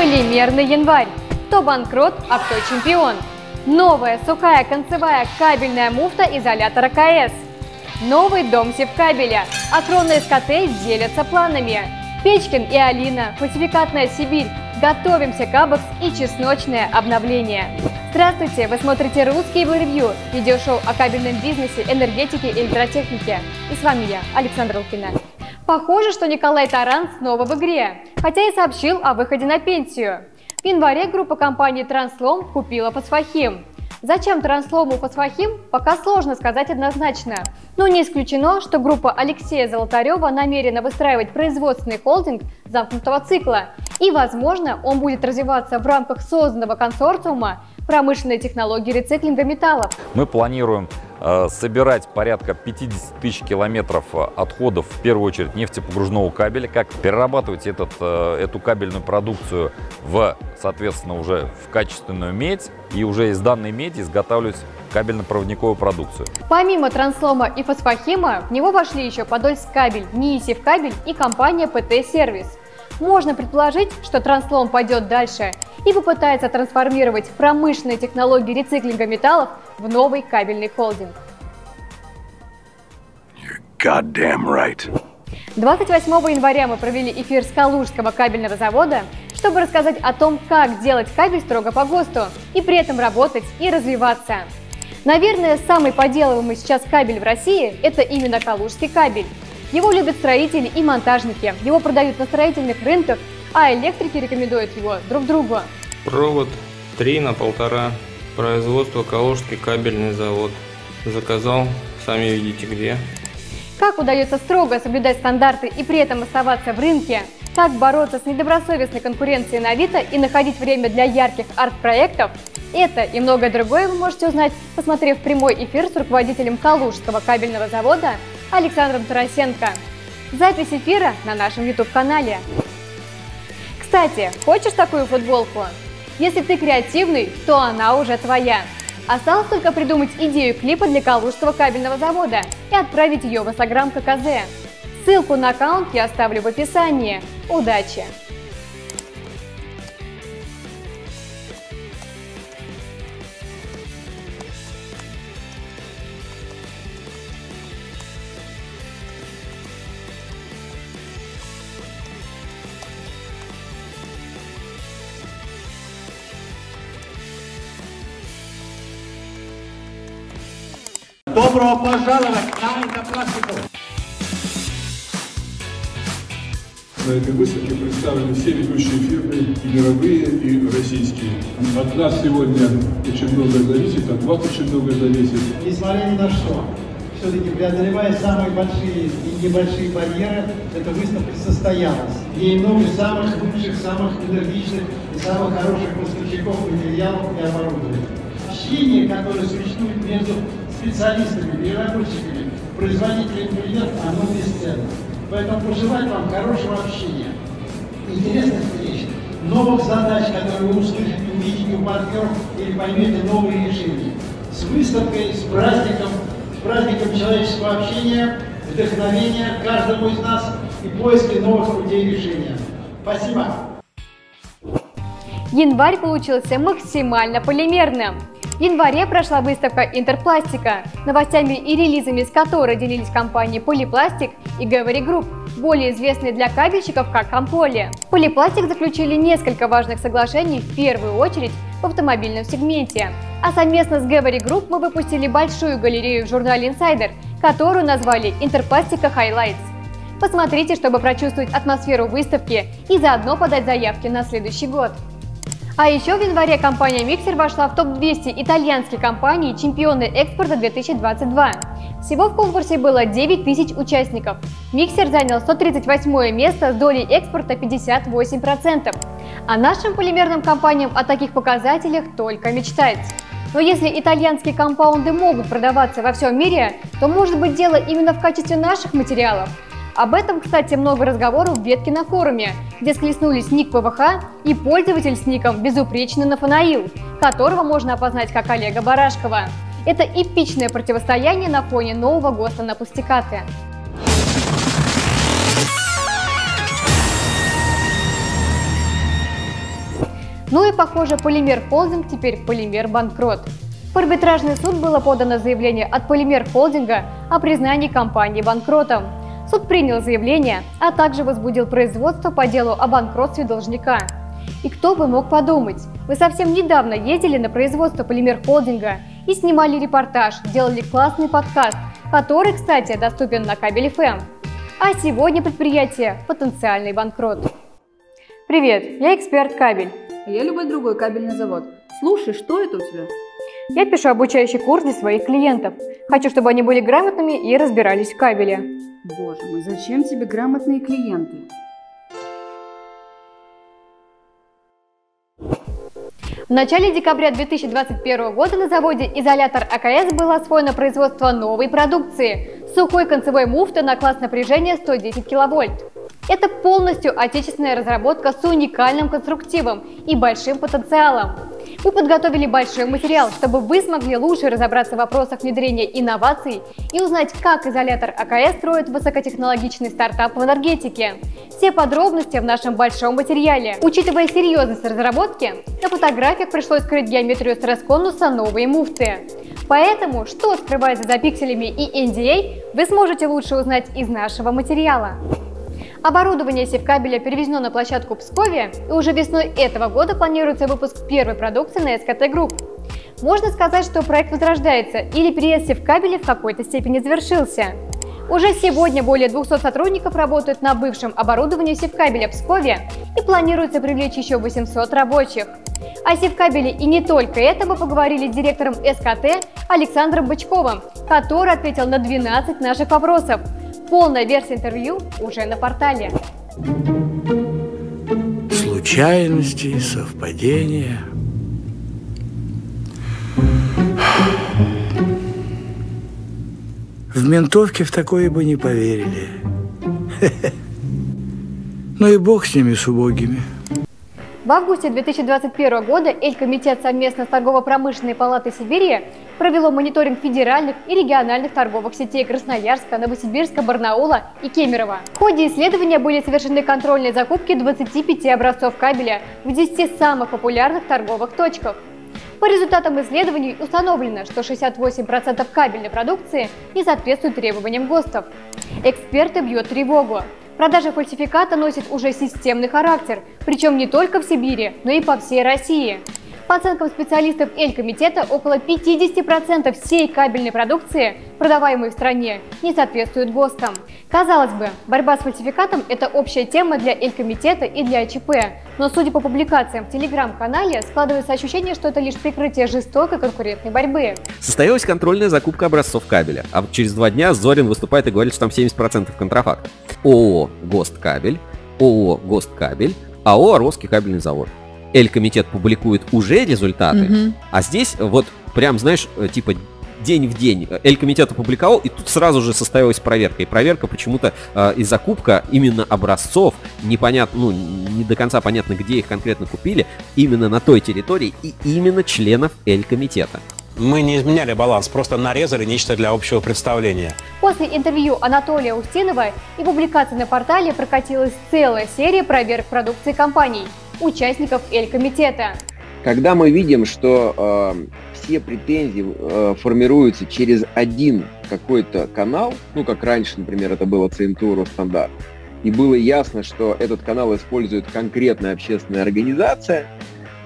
Полимерный январь. Кто банкрот, а кто чемпион. Новая сухая концевая кабельная муфта изолятора КС. Новый дом севкабеля. Акроны СКТ делятся планами. Печкин и Алина, фальсификатная Сибирь. Готовимся к Абакс и чесночное обновление. Здравствуйте! Вы смотрите «Русский ревью» – видеошоу о кабельном бизнесе, энергетике и электротехнике. И с вами я, Александра Лукина. Похоже, что Николай Таран снова в игре, хотя и сообщил о выходе на пенсию. В январе группа компании «Транслом» купила «Фосфохим». Зачем Транслому «Фосфохим» пока сложно сказать однозначно. Но не исключено, что группа Алексея Золотарева намерена выстраивать производственный холдинг замкнутого цикла. И, возможно, он будет развиваться в рамках созданного консорциума промышленной технологии рециклинга металлов. Мы планируем собирать порядка 50 тысяч километров э, отходов, в первую очередь нефтепогружного кабеля, как перерабатывать этот, э, эту кабельную продукцию в, соответственно, уже в качественную медь и уже из данной меди изготавливать кабельно-проводниковую продукцию. Помимо Транслома и Фосфохима, в него вошли еще Подольск кабель, НИИСИВ кабель и компания ПТ Сервис. Можно предположить, что Транслом пойдет дальше и попытается трансформировать промышленные технологии рециклинга металлов в новый кабельный холдинг. Right. 28 января мы провели эфир с Калужского кабельного завода, чтобы рассказать о том, как делать кабель строго по ГОСТу и при этом работать и развиваться. Наверное, самый поделываемый сейчас кабель в России – это именно Калужский кабель. Его любят строители и монтажники, его продают на строительных рынках, а электрики рекомендуют его друг другу. Провод 3 на полтора. Производство Калужский кабельный завод. Заказал, сами видите где. Как удается строго соблюдать стандарты и при этом оставаться в рынке? Как бороться с недобросовестной конкуренцией на Авито и находить время для ярких арт-проектов? Это и многое другое вы можете узнать, посмотрев прямой эфир с руководителем Калужского кабельного завода Александром Тарасенко. Запись эфира на нашем YouTube-канале. Кстати, хочешь такую футболку? Если ты креативный, то она уже твоя. Осталось только придумать идею клипа для Калужского кабельного завода и отправить ее в инстаграм ККЗ. Ссылку на аккаунт я оставлю в описании. Удачи! Доброго пожаловать на Интопластику! На этой выставке представлены все ведущие фирмы, и мировые, и российские. От нас сегодня очень многое зависит, от вас очень многое зависит. Несмотря ни на что, все-таки преодолевая самые большие и небольшие барьеры, эта выставка состоялась. Ей много самых лучших, самых энергичных и самых хороших поставщиков материалов и оборудования. Общение, которое существует между специалистами, переработчиками, производителями клиентов, оно бесценно. Поэтому пожелать вам хорошего общения, интересных встреч, новых задач, которые вы услышите, увидите у партнеров или поймете новые решения. С выставкой, с праздником, с праздником человеческого общения, вдохновения каждому из нас и поиски новых путей решения. Спасибо! Январь получился максимально полимерным. В январе прошла выставка «Интерпластика», новостями и релизами с которой делились компании «Полипластик» и «Говори Групп», более известные для кабельщиков как «Комполи». «Полипластик» заключили несколько важных соглашений, в первую очередь в автомобильном сегменте. А совместно с Говори Групп мы выпустили большую галерею в журнале Insider, которую назвали «Интерпластика Highlights». Посмотрите, чтобы прочувствовать атмосферу выставки и заодно подать заявки на следующий год. А еще в январе компания Mixer вошла в топ-200 итальянских компаний чемпионы экспорта 2022. Всего в конкурсе было 9 тысяч участников. Mixer занял 138 место с долей экспорта 58%. А нашим полимерным компаниям о таких показателях только мечтать. Но если итальянские компаунды могут продаваться во всем мире, то может быть дело именно в качестве наших материалов. Об этом, кстати, много разговоров в ветке на форуме, где схлестнулись ник ПВХ и пользователь с ником безупречный Нафанаил, которого можно опознать как Олега Барашкова. Это эпичное противостояние на фоне нового ГОСТа на пустикаты. Ну и, похоже, Полимер Холдинг теперь Полимер Банкрот. В арбитражный суд было подано заявление от Полимер Холдинга о признании компании банкротом. Суд принял заявление, а также возбудил производство по делу о банкротстве должника. И кто бы мог подумать, вы совсем недавно ездили на производство Полимер Холдинга и снимали репортаж, делали классный подкаст, который, кстати, доступен на кабель FM. А сегодня предприятие – потенциальный банкрот. Привет, я эксперт кабель. Я любой другой кабельный завод. Слушай, что это у тебя? Я пишу обучающий курс для своих клиентов. Хочу, чтобы они были грамотными и разбирались в кабеле. Боже мой, зачем тебе грамотные клиенты? В начале декабря 2021 года на заводе «Изолятор АКС» было освоено производство новой продукции – сухой концевой муфты на класс напряжения 110 кВт. Это полностью отечественная разработка с уникальным конструктивом и большим потенциалом. Мы подготовили большой материал, чтобы вы смогли лучше разобраться в вопросах внедрения инноваций и узнать, как изолятор АКС строит высокотехнологичный стартап в энергетике. Все подробности в нашем большом материале. Учитывая серьезность разработки, на фотографиях пришлось скрыть геометрию стресс-конуса новой муфты. Поэтому, что скрывается за пикселями и NDA, вы сможете лучше узнать из нашего материала. Оборудование севкабеля перевезено на площадку Пскове, и уже весной этого года планируется выпуск первой продукции на СКТ Групп. Можно сказать, что проект возрождается или переезд севкабеля в какой-то степени завершился. Уже сегодня более 200 сотрудников работают на бывшем оборудовании севкабеля в Пскове и планируется привлечь еще 800 рабочих. О севкабеле и не только это мы поговорили с директором СКТ Александром Бычковым, который ответил на 12 наших вопросов – Полная версия интервью уже на портале. Случайности, совпадения. В ментовке в такое бы не поверили. Ну и бог с ними, с убогими. В августе 2021 года Эль-Комитет совместно с Торгово-промышленной палатой Сибири провело мониторинг федеральных и региональных торговых сетей Красноярска, Новосибирска, Барнаула и Кемерово. В ходе исследования были совершены контрольные закупки 25 образцов кабеля в 10 самых популярных торговых точках. По результатам исследований установлено, что 68% кабельной продукции не соответствует требованиям ГОСТов. Эксперты бьют тревогу. Продажа фальсификата носит уже системный характер, причем не только в Сибири, но и по всей России. По оценкам специалистов Эль-комитета, около 50% всей кабельной продукции, продаваемой в стране, не соответствует ГОСТам. Казалось бы, борьба с фальсификатом – это общая тема для Эль-комитета и для АЧП, но судя по публикациям в телеграм-канале, складывается ощущение, что это лишь прикрытие жестокой конкурентной борьбы. Состоялась контрольная закупка образцов кабеля, а через два дня Зорин выступает и говорит, что там 70% контрафакт. ООО «ГОСТ Кабель», ООО «ГОСТ Кабель», АО «Орловский кабельный завод». Эль-комитет публикует уже результаты, угу. а здесь вот прям, знаешь, э, типа день в день Эль-комитет опубликовал, и тут сразу же состоялась проверка. И проверка почему-то э, и закупка именно образцов, непонятно, ну, не до конца понятно, где их конкретно купили, именно на той территории и именно членов Эль-комитета. Мы не изменяли баланс, просто нарезали нечто для общего представления. После интервью Анатолия Устинова и публикации на портале прокатилась целая серия проверок продукции компаний – участников Эль-комитета. Когда мы видим, что э, все претензии э, формируются через один какой-то канал, ну как раньше, например, это было ЦНТУ стандарт, и было ясно, что этот канал использует конкретная общественная организация,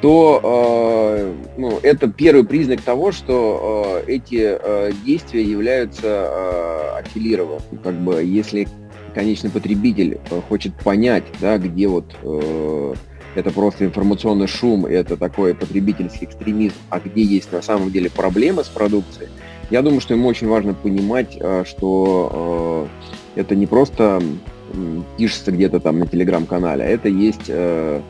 то э, ну, это первый признак того, что э, эти э, действия являются э, аффилированными. Как бы, если конечный потребитель э, хочет понять, да, где вот э, это просто информационный шум, это такой потребительский экстремизм, а где есть на самом деле проблемы с продукцией, я думаю, что ему очень важно понимать, э, что э, это не просто пишется где-то там на телеграм-канале, а это есть э,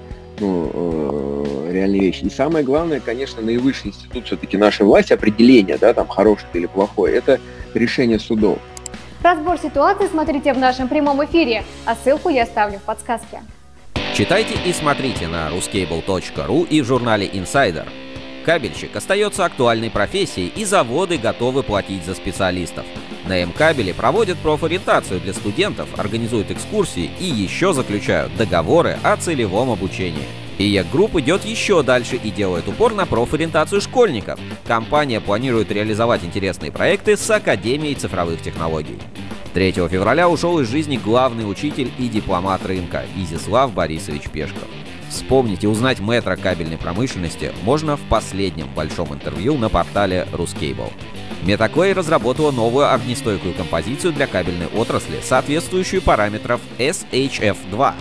ну, реальные вещи. И самое главное, конечно, наивысший институт все-таки нашей власти, определение, да, там, хороший или плохой, это решение судов. Разбор ситуации смотрите в нашем прямом эфире, а ссылку я оставлю в подсказке. Читайте и смотрите на ruscable.ru и в журнале Insider. Кабельщик остается актуальной профессией, и заводы готовы платить за специалистов. На М-кабеле проводят профориентацию для студентов, организуют экскурсии и еще заключают договоры о целевом обучении. IEK Group идет еще дальше и делает упор на профориентацию школьников. Компания планирует реализовать интересные проекты с Академией цифровых технологий. 3 февраля ушел из жизни главный учитель и дипломат рынка Изяслав Борисович Пешков. Вспомнить и узнать мэтра кабельной промышленности можно в последнем большом интервью на портале Ruscable. Metaclay разработала новую огнестойкую композицию для кабельной отрасли, соответствующую параметров SHF-2.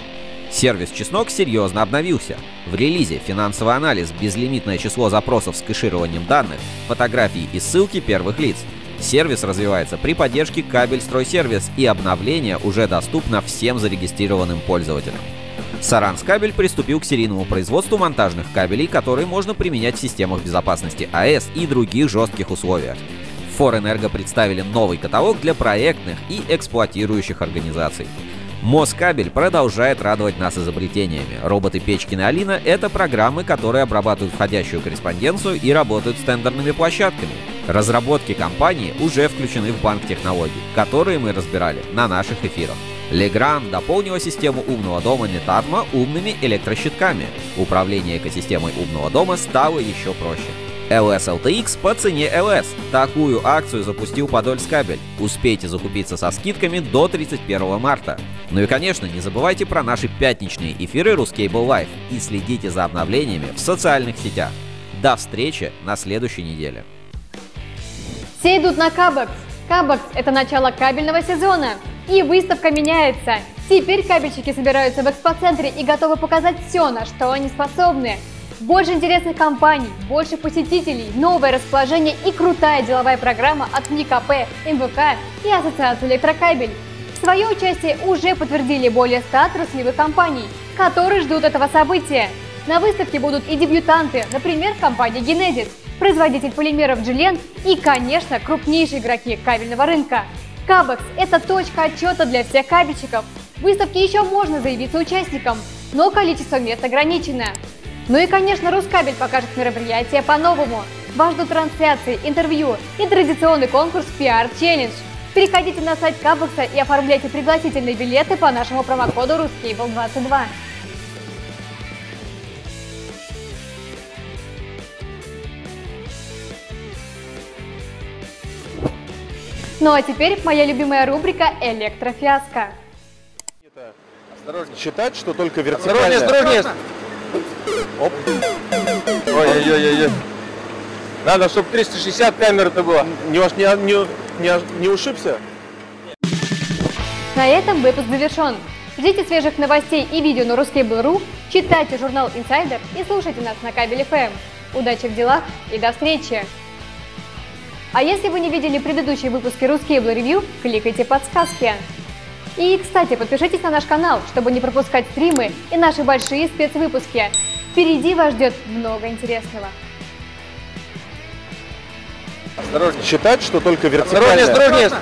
Сервис «Чеснок» серьезно обновился. В релизе финансовый анализ, безлимитное число запросов с кэшированием данных, фотографии и ссылки первых лиц. Сервис развивается при поддержке кабель стройсервис и обновление уже доступно всем зарегистрированным пользователям. Саранскабель приступил к серийному производству монтажных кабелей, которые можно применять в системах безопасности АЭС и других жестких условиях. Форэнерго представили новый каталог для проектных и эксплуатирующих организаций. Москабель продолжает радовать нас изобретениями. Роботы Печкина Алина — это программы, которые обрабатывают входящую корреспонденцию и работают с тендерными площадками. Разработки компании уже включены в банк технологий, которые мы разбирали на наших эфирах. Legrand дополнила систему умного дома Netatmo умными электрощитками. Управление экосистемой умного дома стало еще проще. LS LTX по цене LS. Такую акцию запустил Подольскабель. Успейте закупиться со скидками до 31 марта. Ну и, конечно, не забывайте про наши пятничные эфиры Ruscable Live и следите за обновлениями в социальных сетях. До встречи на следующей неделе. Все идут на Кабекс. Кабекс – это начало кабельного сезона. И выставка меняется. Теперь кабельщики собираются в экспоцентре и готовы показать все, на что они способны. Больше интересных компаний, больше посетителей, новое расположение и крутая деловая программа от НИКП, МВК и Ассоциации электрокабель. Свое участие уже подтвердили более 100 отраслевых компаний, которые ждут этого события. На выставке будут и дебютанты, например, компания Genesis, производитель полимеров Джиллен и, конечно, крупнейшие игроки кабельного рынка. Кабекс – это точка отчета для всех кабельщиков. В выставке еще можно заявиться участником, но количество мест ограничено. Ну и, конечно, Рускабель покажет мероприятие по-новому. Вас ждут трансляции, интервью и традиционный конкурс PR Challenge. Переходите на сайт Кабекса и оформляйте пригласительные билеты по нашему промокоду RUSCABLE22. Ну а теперь моя любимая рубрика «Электрофиаско». Осторожнее. Считать, что только вертикально. Осторожнее, осторожнее. Оп. Ой-ой-ой-ой. Надо, чтобы 360 камер это было. Не, не, не, не, не ушибся? На этом выпуск завершен. Ждите свежих новостей и видео на Ruskable.ru, читайте журнал Insider и слушайте нас на Кабель FM. Удачи в делах и до встречи! А если вы не видели предыдущие выпуски Ruskable Review, кликайте подсказки. И, кстати, подпишитесь на наш канал, чтобы не пропускать стримы и наши большие спецвыпуски. Впереди вас ждет много интересного. Осторожнее. Считать, что только Осторожнее, вертикально. осторожнее.